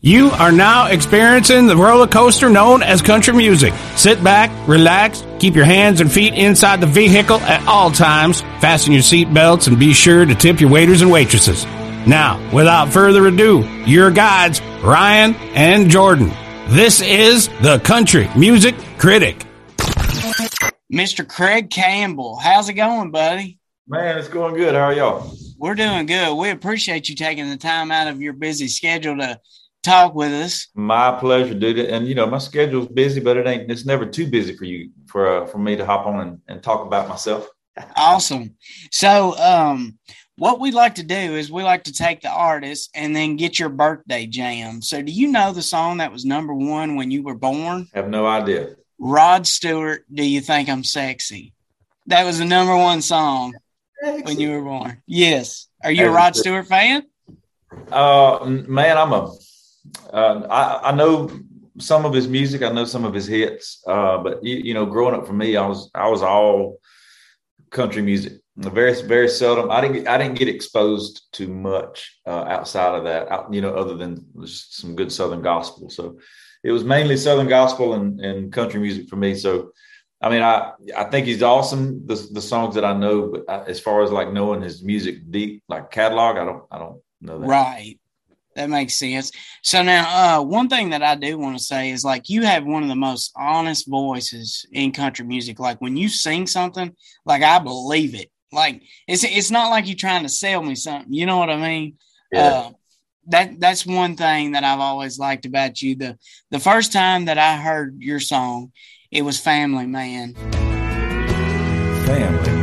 You are now experiencing the roller coaster known as country music. Sit back, relax, keep your hands and feet inside the vehicle at all times, fasten your seat belts, and be sure to tip your waiters and waitresses. Now, without further ado, your guides, Ryan and Jordan. This is the Country Music Critic. Mr. Craig Campbell, how's it going, buddy? Man, it's going good. How are y'all? We're doing good. We appreciate you taking the time out of your busy schedule to talk with us. My pleasure, dude. And you know, my schedule's busy, but it ain't. It's never too busy for you for uh, for me to hop on and, and talk about myself. awesome. So, um, what we like to do is we like to take the artist and then get your birthday jam. So, do you know the song that was number one when you were born? have no idea. Rod Stewart, "Do You Think I'm Sexy?" That was the number one song sexy. when you were born. Yes. Are you a Rod Stewart fan? Uh, man, I'm a uh, I, I, know some of his music. I know some of his hits. Uh, but you, you, know, growing up for me, I was I was all country music. Very very seldom. I didn't I didn't get exposed to much uh, outside of that. You know, other than some good Southern gospel. So it was mainly Southern gospel and, and country music for me. So. I mean, I I think he's awesome. The the songs that I know, but I, as far as like knowing his music deep, like catalog, I don't I don't know that. Right that makes sense. So now, uh, one thing that I do want to say is like you have one of the most honest voices in country music. Like when you sing something, like I believe it. Like it's it's not like you're trying to sell me something. You know what I mean? Yeah. Uh, that that's one thing that I've always liked about you. The the first time that I heard your song, it was Family Man. Family Man.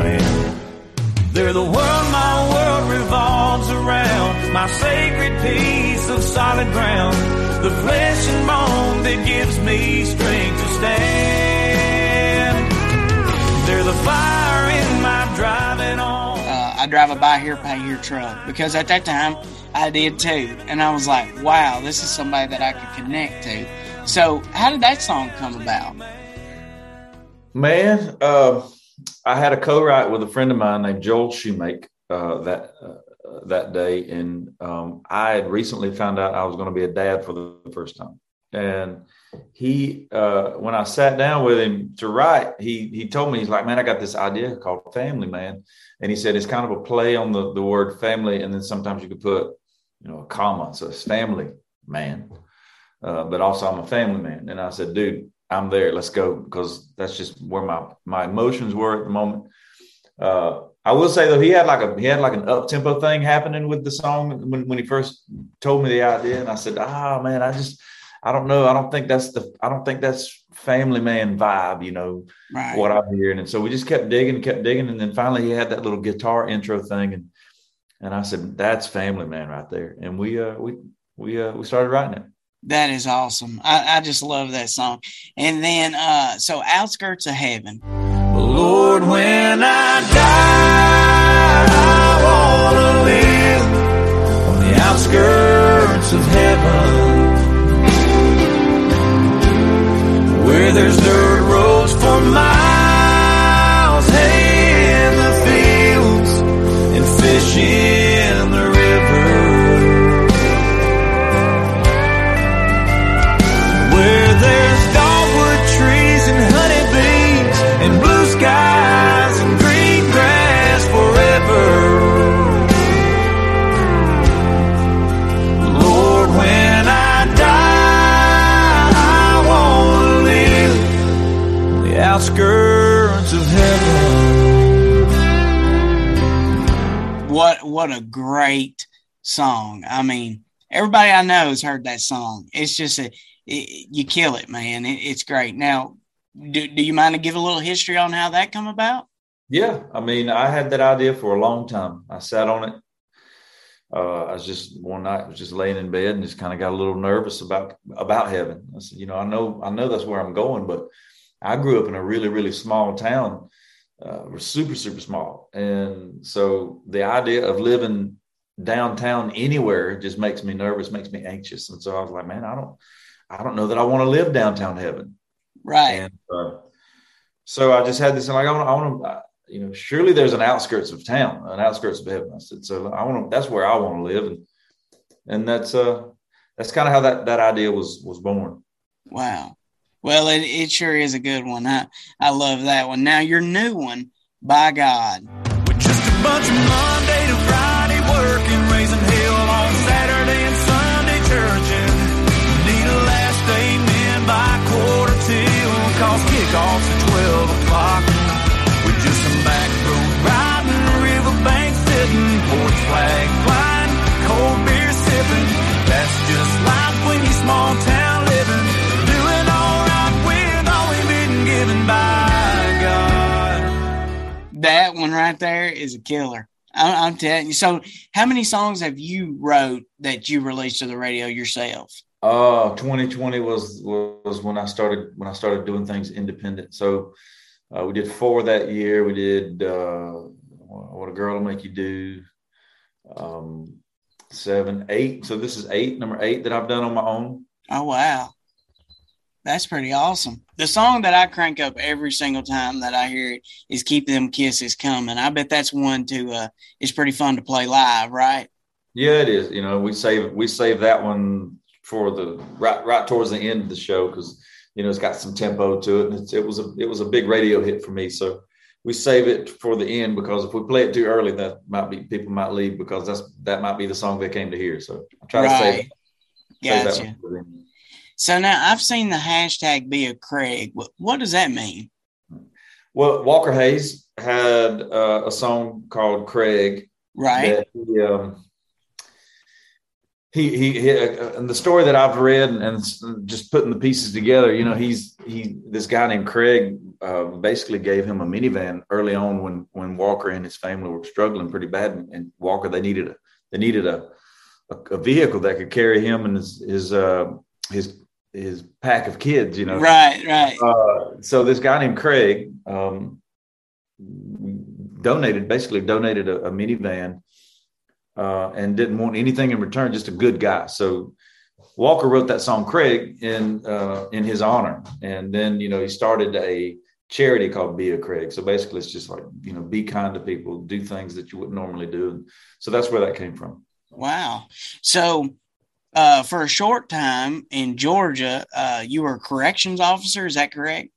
They're the world my world revolves around, my sacred piece of solid ground, the flesh and bone that gives me strength to stand. They're the fire in my driving on. Uh, I drive a buy here, pay here truck because at that time I did too. And I was like, wow, this is somebody that I could connect to. So, how did that song come about? Man, uh, I had a co-write with a friend of mine named Joel Shoemake uh, that uh, that day, and um, I had recently found out I was going to be a dad for the first time. And he, uh, when I sat down with him to write, he he told me he's like, "Man, I got this idea called Family Man," and he said it's kind of a play on the the word family, and then sometimes you could put, you know, a comma, so it's Family Man. Uh, but also I'm a family man. And I said, dude, I'm there. Let's go because that's just where my my emotions were at the moment. Uh, I will say though, he had like a he had like an up tempo thing happening with the song when when he first told me the idea, and I said, "Ah, oh, man, I just I don't know. I don't think that's the I don't think that's family man vibe, you know, right. what I'm hearing." And so we just kept digging, kept digging, and then finally he had that little guitar intro thing, and and I said, "That's family man right there," and we uh we we uh we started writing it. That is awesome. I, I just love that song. And then, uh, so Outskirts of Heaven. Lord, when I die, I want to live on the outskirts of heaven where there's dirt roads for miles, hay in the fields, and fishing. What a great song! I mean, everybody I know has heard that song. It's just a it, you kill it, man. It, it's great. Now, do, do you mind to give a little history on how that come about? Yeah, I mean, I had that idea for a long time. I sat on it uh, I was just one night was just laying in bed and just kind of got a little nervous about about heaven. I said, you know, I know I know that's where I'm going, but I grew up in a really really small town, uh, super super small, and so the idea of living downtown anywhere just makes me nervous, makes me anxious, and so I was like, man, I don't I don't know that I want to live downtown heaven, right? And uh, so I just had this, and like I want I want to you know, surely there's an outskirts of town, an outskirts of heaven. I said, so I want to, that's where I want to live. And, and that's, uh, that's kind of how that, that idea was, was born. Wow. Well, it, it sure is a good one. I, I love that one. Now your new one, by God. With just a bunch of Monday to Friday working, raising hell on Saturday and Sunday churching. Need a last amen by quarter till, cause kickoff's at 12 o'clock. Right there is a killer. I'm, I'm telling you. So, how many songs have you wrote that you released to the radio yourself? Uh, 2020 was was when I started when I started doing things independent. So uh, we did four that year. We did uh, what a girl will make you do. Um, seven, eight. So this is eight, number eight that I've done on my own. Oh wow, that's pretty awesome. The song that I crank up every single time that I hear it is "Keep Them Kisses Coming." I bet that's one to. Uh, it's pretty fun to play live, right? Yeah, it is. You know, we save we save that one for the right right towards the end of the show because you know it's got some tempo to it, and it was a it was a big radio hit for me. So we save it for the end because if we play it too early, that might be people might leave because that's that might be the song they came to hear. So I try right. to save, gotcha. save that So now I've seen the hashtag be a Craig. What, what does that mean? Well, Walker Hayes had uh, a song called Craig. Right. He, um, he, he, he uh, and the story that I've read and, and, just putting the pieces together, you know, he's he this guy named Craig uh, basically gave him a minivan early on when when Walker and his family were struggling pretty bad, and, and Walker they needed a they needed a, a, a vehicle that could carry him and his his uh, his his pack of kids, you know. Right, right. Uh, so this guy named Craig um, donated basically donated a, a minivan uh, and didn't want anything in return, just a good guy. So Walker wrote that song Craig in uh, in his honor, and then you know he started a charity called Be a Craig. So basically, it's just like you know be kind to people, do things that you wouldn't normally do. So that's where that came from. Wow. So uh, for a short time in Georgia, uh, you were a corrections officer. Is that correct?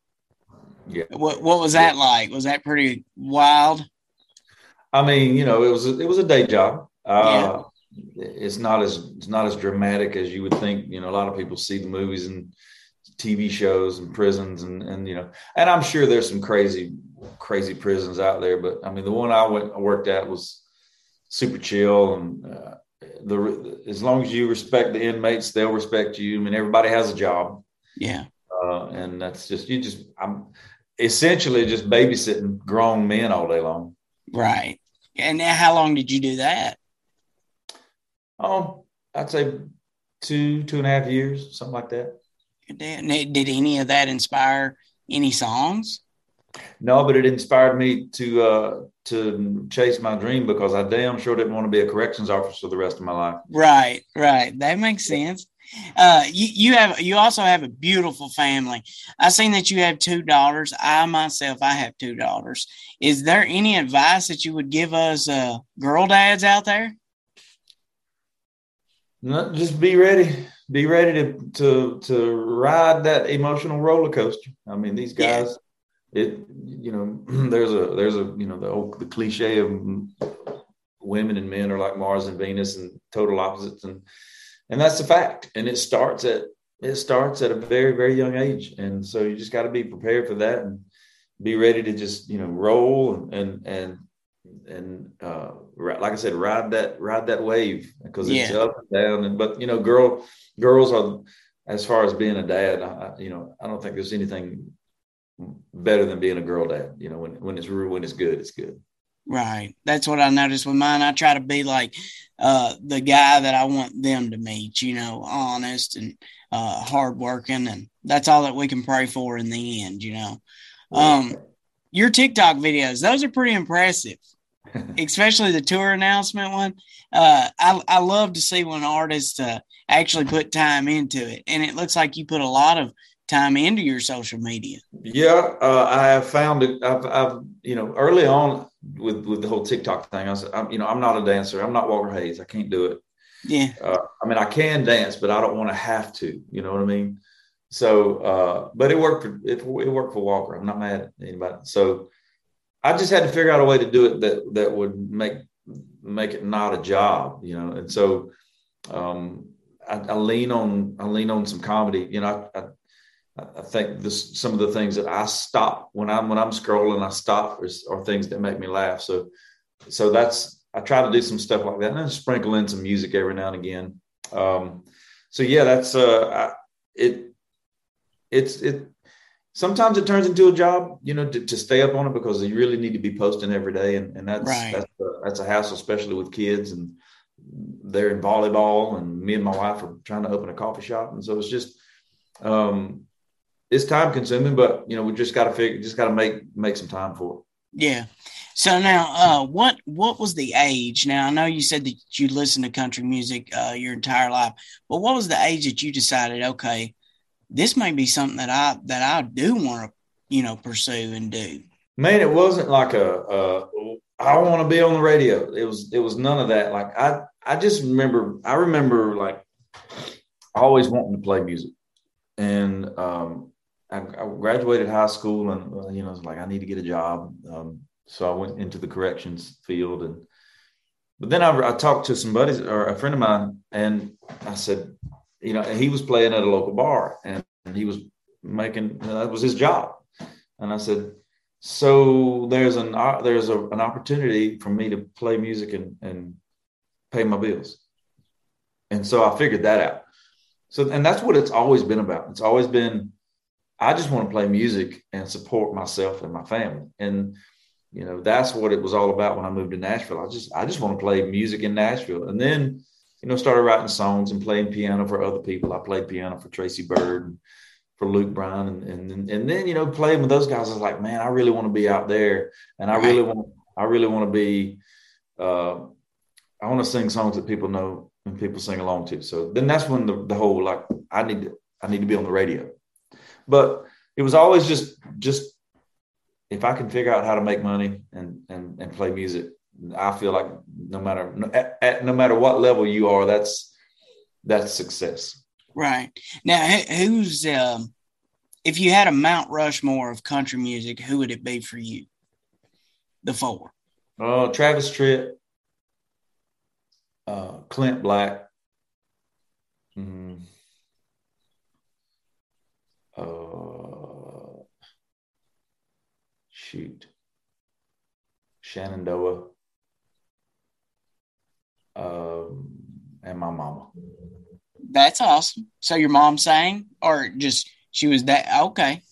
Yeah. What What was that yeah. like? Was that pretty wild? I mean, you know, it was a, it was a day job. Uh, yeah. It's not as it's not as dramatic as you would think. You know, a lot of people see the movies and TV shows and prisons and and you know, and I'm sure there's some crazy crazy prisons out there, but I mean, the one I went I worked at was super chill and. Uh, the as long as you respect the inmates, they'll respect you. I mean, everybody has a job. Yeah. Uh, and that's just you just I'm essentially just babysitting grown men all day long. Right. And now how long did you do that? Oh, I'd say two, two and a half years, something like that. Did any of that inspire any songs? No, but it inspired me to uh, to chase my dream because I damn sure didn't want to be a corrections officer the rest of my life. Right, right. That makes sense. Uh, you, you have you also have a beautiful family. I've seen that you have two daughters. I myself, I have two daughters. Is there any advice that you would give us uh, girl dads out there? No, just be ready. Be ready to to to ride that emotional roller coaster. I mean, these guys. Yeah. It you know there's a there's a you know the old the cliche of women and men are like Mars and Venus and total opposites and and that's the fact. And it starts at it starts at a very very young age, and so you just got to be prepared for that and be ready to just you know roll and and and, uh, like I said, ride that ride that wave because it's yeah. up and down. And but you know, girl girls are as far as being a dad. I, you know, I don't think there's anything better than being a girl dad. You know, when when it's when it's good, it's good. Right. That's what I noticed with mine. I try to be like uh, the guy that I want them to meet, you know, honest and uh, hardworking. And that's all that we can pray for in the end, you know. Um, your TikTok videos, those are pretty impressive, especially the tour announcement one. Uh, I, I love to see when artists uh, actually put time into it. And it looks like you put a lot of time into your social media. Yeah, uh, I have found it. I've, I've, you know, early on with with the whole TikTok thing, I was, I'm, you know, I'm not a dancer. I'm not Walker Hayes. I can't do it. Yeah. Uh, I mean, I can dance, but I don't want to have to. You know what I mean? So, uh, but it worked for it, it worked for Walker. I'm not mad at anybody. So, I just had to figure out a way to do it that that would make make it not a job. You know, and so um, I, I lean on I lean on some comedy. You know, I, I I think this some of the things that I stop when I'm when I'm scrolling, I stop is, are things that make me laugh. So so that's I try to do some stuff like that and then sprinkle in some music every now and again. Um, so yeah, that's uh I, it it's it sometimes it turns into a job, you know, to, to, stay up on it because you really need to be posting every day, and, and that's right. that's a, that's a hassle, especially with kids and they're in volleyball, and me and my wife are trying to open a coffee shop, and so it's just um, it's time consuming, but you know, we just got to figure, just got to make make some time for it. Yeah. So now, uh, what what was the age? Now I know you said that you listened to country music uh, your entire life, but what was the age that you decided, okay, this may be something that I that I do want to, you know, pursue and do? Man, it wasn't like a, a I want to be on the radio. It was it was none of that. Like I I just remember I remember like always wanting to play music, and um, I, graduated high school and uh, you know, I was like I need to get a job. Um, so I went into the corrections field and but then I, I, talked to some buddies or a friend of mine and I said, you know, he was playing at a local bar and, and he was making uh, that was his job. And I said, so there's an uh, there's a, an opportunity for me to play music and, and pay my bills. And so I figured that out. So and that's what it's always been about. It's always been I just want to play music and support myself and my family. And you know, that's what it was all about when I moved to Nashville. I just I just want to play music in Nashville. And then, you know, started writing songs and playing piano for other people. I played piano for Tracy Byrd and for Luke Bryan and and and then, you know, playing with those guys, I was like, man, I really want to be out there. And I really want I really want to be uh I want to sing songs that people know and people sing along to. So then that's when the, the whole like I need to I need to be on the radio. But it was always just just if I can figure out how to make money and and and play music, I feel like no matter at, at no matter what level you are, that's that's success. Right now, who's um, if you had a Mount Rushmore of country music, who would it be for you? The four. Uh, Travis Tritt, uh, Clint Black. Mm, uh, shoot, Shenandoah, um, and my mama. That's awesome. So your mom sang, or just she was that okay?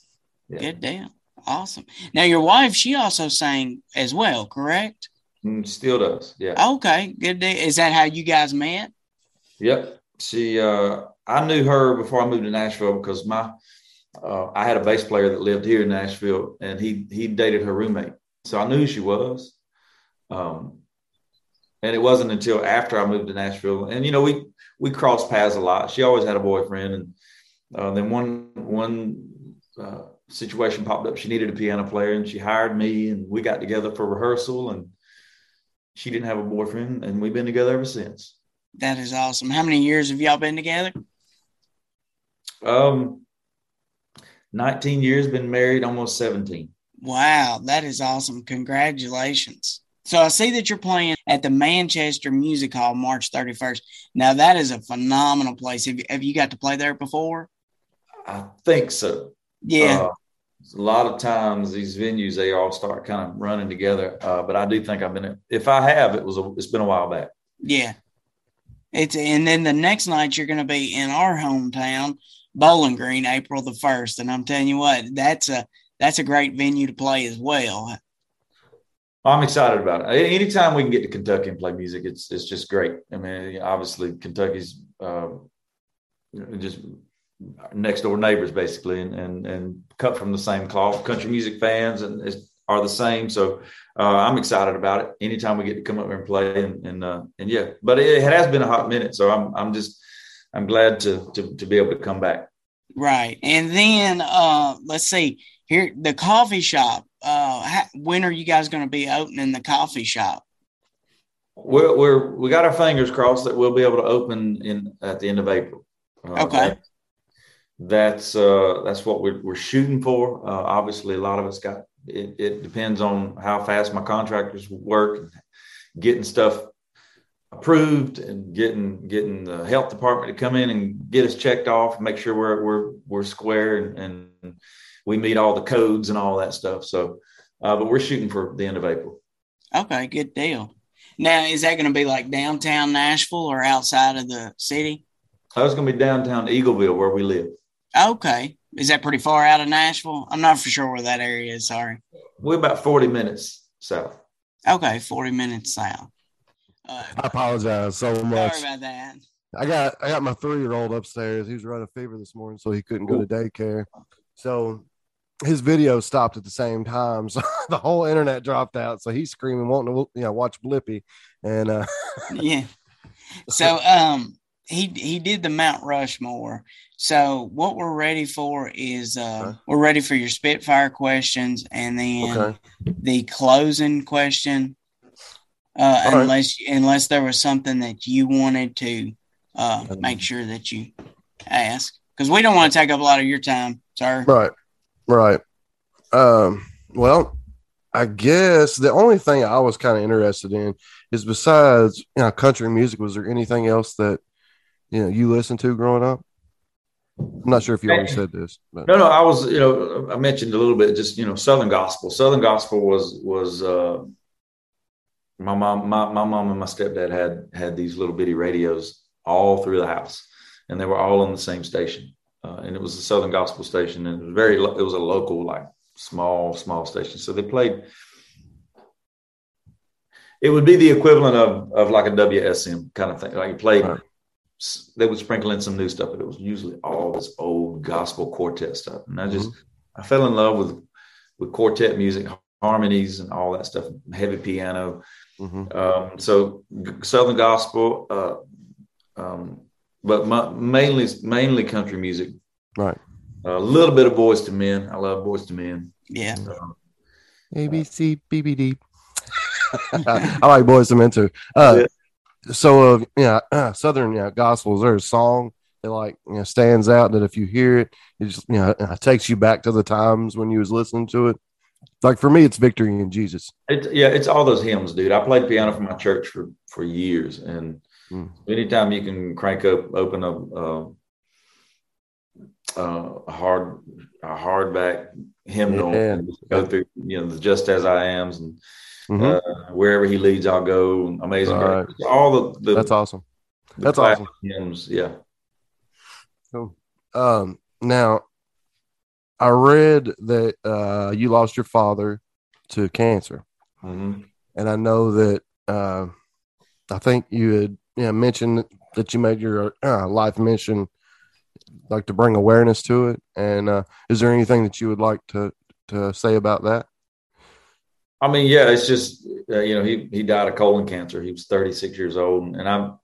Yeah. Good deal. Awesome. Now your wife, she also sang as well, correct? Mm, still does. Yeah. Okay. Good deal. Is that how you guys met? Yep. She, uh, I knew her before I moved to Nashville because my uh, I had a bass player that lived here in Nashville, and he he dated her roommate, so I knew who she was. Um, and it wasn't until after I moved to Nashville, and you know we we crossed paths a lot. She always had a boyfriend, and uh, then one one uh, situation popped up. She needed a piano player, and she hired me, and we got together for rehearsal. And she didn't have a boyfriend, and we've been together ever since. That is awesome. How many years have y'all been together? Um, 19 years, been married almost 17. Wow, that is awesome. Congratulations. So I see that you're playing at the Manchester Music Hall March 31st. Now that is a phenomenal place. Have you, have you got to play there before? I think so. Yeah. Uh, a lot of times these venues they all start kind of running together, uh, but I do think I've been. If I have, it was a, it's been a while back. Yeah, it's and then the next night you're going to be in our hometown Bowling Green April the first, and I'm telling you what, that's a that's a great venue to play as well. I'm excited about it. Anytime we can get to Kentucky and play music, it's it's just great. I mean, obviously Kentucky's uh, just next door neighbors basically, and and and cut from the same cloth. Country music fans and are the same. So uh, I'm excited about it. Anytime we get to come up here and play, and and, uh, and yeah, but it, it, has been a hot minute. So I'm I'm just I'm glad to to to be able to come back. Right, and then uh, let's see here the coffee shop uh, when are you guys going to be opening the coffee shop? We're, we're we got our fingers crossed that we'll be able to open in at the end of April. Uh, okay. That, that's uh, that's what we're, we're shooting for. Uh, obviously, a lot of us got it, it. depends on how fast my contractors work, getting stuff approved, and getting getting the health department to come in and get us checked off, make sure we're we're we're square and, and we meet all the codes and all that stuff. So, uh, but we're shooting for the end of April. Okay, good deal. Now, is that going to be like downtown Nashville or outside of the city? I was going to be downtown Eagleville, where we live. Okay, is that pretty far out of Nashville? I'm not for sure where that area is. Sorry, we're about 40 minutes south. Okay, 40 minutes south. Uh, I apologize so much. Sorry about that. I got I got my three year old upstairs. He was running a fever this morning, so he couldn't go to daycare. So his video stopped at the same time, so the whole internet dropped out. So he's screaming, wanting to you know watch Blippi, and uh, yeah. So um, he he did the Mount Rushmore. So what we're ready for is uh, okay. we're ready for your Spitfire questions, and then okay. the closing question. Uh, unless right. unless there was something that you wanted to uh, make sure that you ask, because we don't want to take up a lot of your time, sir. Right. Right. Um, well, I guess the only thing I was kind of interested in is besides you know country music, was there anything else that you know you listened to growing up? I'm not sure if you already said this. But. No, no, I was, you know, I mentioned a little bit, just you know, Southern gospel. Southern gospel was was uh, my mom, my, my mom and my stepdad had had these little bitty radios all through the house, and they were all on the same station uh, and it was a Southern Gospel station, and it was very it was a local like small small station. So they played. It would be the equivalent of of like a WSM kind of thing. Like you played, right. they would sprinkle in some new stuff, but it was usually all this old gospel quartet stuff. And I just mm-hmm. I fell in love with with quartet music, harmonies, and all that stuff, heavy piano. Mm-hmm. Um, so Southern gospel. Uh, um, but my, mainly mainly country music. Right. A little bit of Boyz II Men. I love Boyz II Men. Yeah. Um, A B C B B D. I like Boyz II Men too. Uh, yeah. So, uh, yeah, uh, Southern yeah, gospels. There's a song that like you know, stands out that if you hear it, it just you know it takes you back to the times when you was listening to it. Like for me, it's "Victory in Jesus." It, yeah, it's all those hymns, dude. I played piano for my church for for years, and Mm. Anytime you can crank up, open a, a, a hard a hardback hymnal, yeah. and go through you know the Just as I Am's and mm-hmm. uh, wherever He leads, I'll go. Amazing, right. all the, the, that's awesome. That's awesome. Hymns, yeah. Cool. Um, now, I read that uh, you lost your father to cancer, mm-hmm. and I know that uh, I think you had yeah, mention that you made your uh, life mission, like to bring awareness to it. And uh, is there anything that you would like to to say about that? I mean, yeah, it's just uh, you know he he died of colon cancer. He was 36 years old, and I'm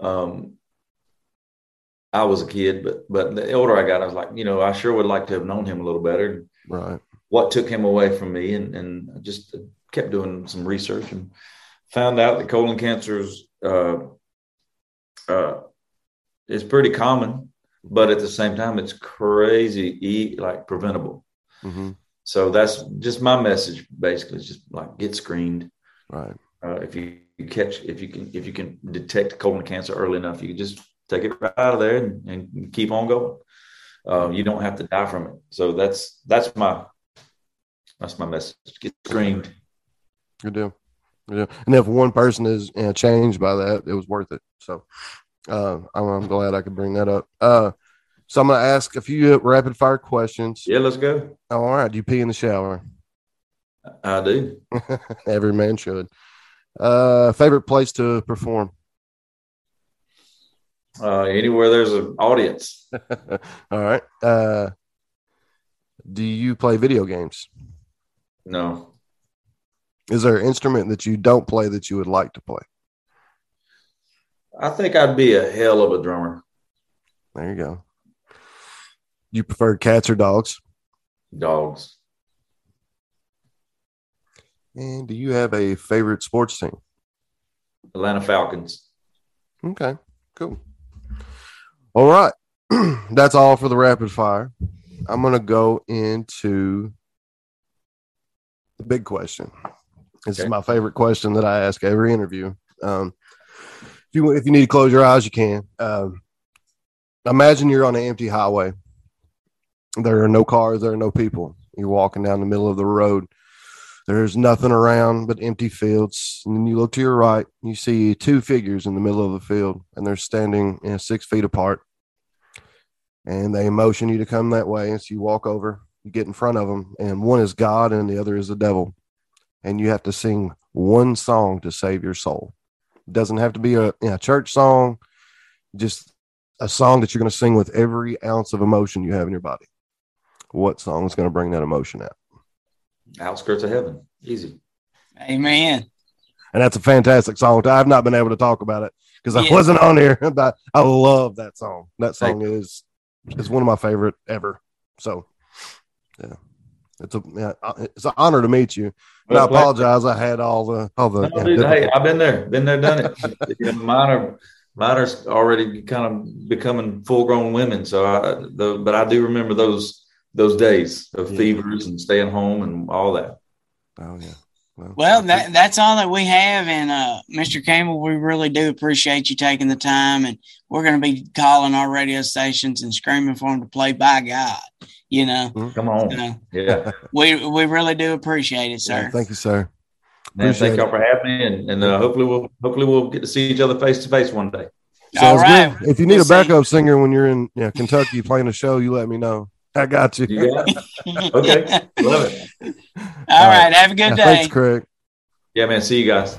um I was a kid, but but the older I got, I was like, you know, I sure would like to have known him a little better. Right. What took him away from me, and and I just kept doing some research and found out that colon cancer is uh, uh, it's pretty common, but at the same time, it's crazy like preventable. Mm-hmm. So that's just my message. Basically, just like get screened. Right. Uh, if you, you, catch, if you can, if you can detect colon cancer early enough, you can just take it right out of there and, and keep on going. Uh, you don't have to die from it. So that's that's my that's my message. Get screened. Good deal. Yeah. And if one person is you know, changed by that, it was worth it. So uh, I'm, I'm, glad I could bring that up. Uh, so I'm going to ask a few rapid fire questions. Yeah, let's go. All right. Do you pee in the shower? I do. Every man should. Uh, favorite place to perform? Uh, anywhere there's an audience. All right. Uh, do you play video games? No. Is there an instrument that you don't play that you would like to play? I think I'd be a hell of a drummer. There you go. You prefer cats or dogs? Dogs. And do you have a favorite sports team? Atlanta Falcons. Okay, cool. All right. That's all for the rapid fire. I'm going to go into the big question. This Okay. is my favorite question that I ask every interview. Um, if you if you need to close your eyes, you can. Um, imagine you're on an empty highway. There are no cars. There are no people. You're walking down the middle of the road. There's nothing around but empty fields. And then you look to your right, you see two figures in the middle of the field, and they're standing you know, six feet apart. And they motion you to come that way. And so you walk over, you get in front of them, and one is God and the other is the devil. And you have to sing one song to save your soul. It doesn't have to be a, you know, church song, just a song that you're going to sing with every ounce of emotion you have in your body. What song is going to bring that emotion out? Outskirts of heaven. Easy. Amen. and that's a fantastic song. I've not been able to talk about it because I Yeah. wasn't on here, but I love that song. That song is is one of my favorite ever. So, yeah, it's a yeah, uh, it's an honor to meet you. And I apologize. I had all the all the. No, yeah, dude, hey, I've been there, been there, done it. You know, mine are mine are already kind of becoming full grown women. So, I, the, but I do remember those those days of Yeah. fevers and staying home and all that. oh yeah. Well, that that's all that we have, and uh, Mr. Campbell, we really do appreciate you taking the time, and we're going to be calling our radio stations and screaming for them to play "By God." You know, Come on, so yeah, we we really do appreciate it, Yeah, sir. thank you, sir. man. Thank y'all for having me, and, and uh, hopefully we'll hopefully we'll get to see each other face to face one day. All Sounds right. good. If you need We'll a backup singer when you're in yeah, Kentucky playing a show, you let me know. I got you. You got? Okay, love it. All right. Have a good Yeah, day. thanks, Craig. Yeah, man. See you guys.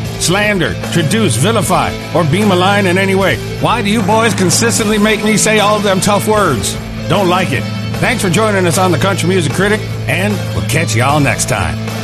slander, traduce, vilify, or be malign in any way. Why do you boys consistently make me say all of them tough words? Don't like it. Thanks for joining us on the Country Music Critic, and we'll catch you all next time.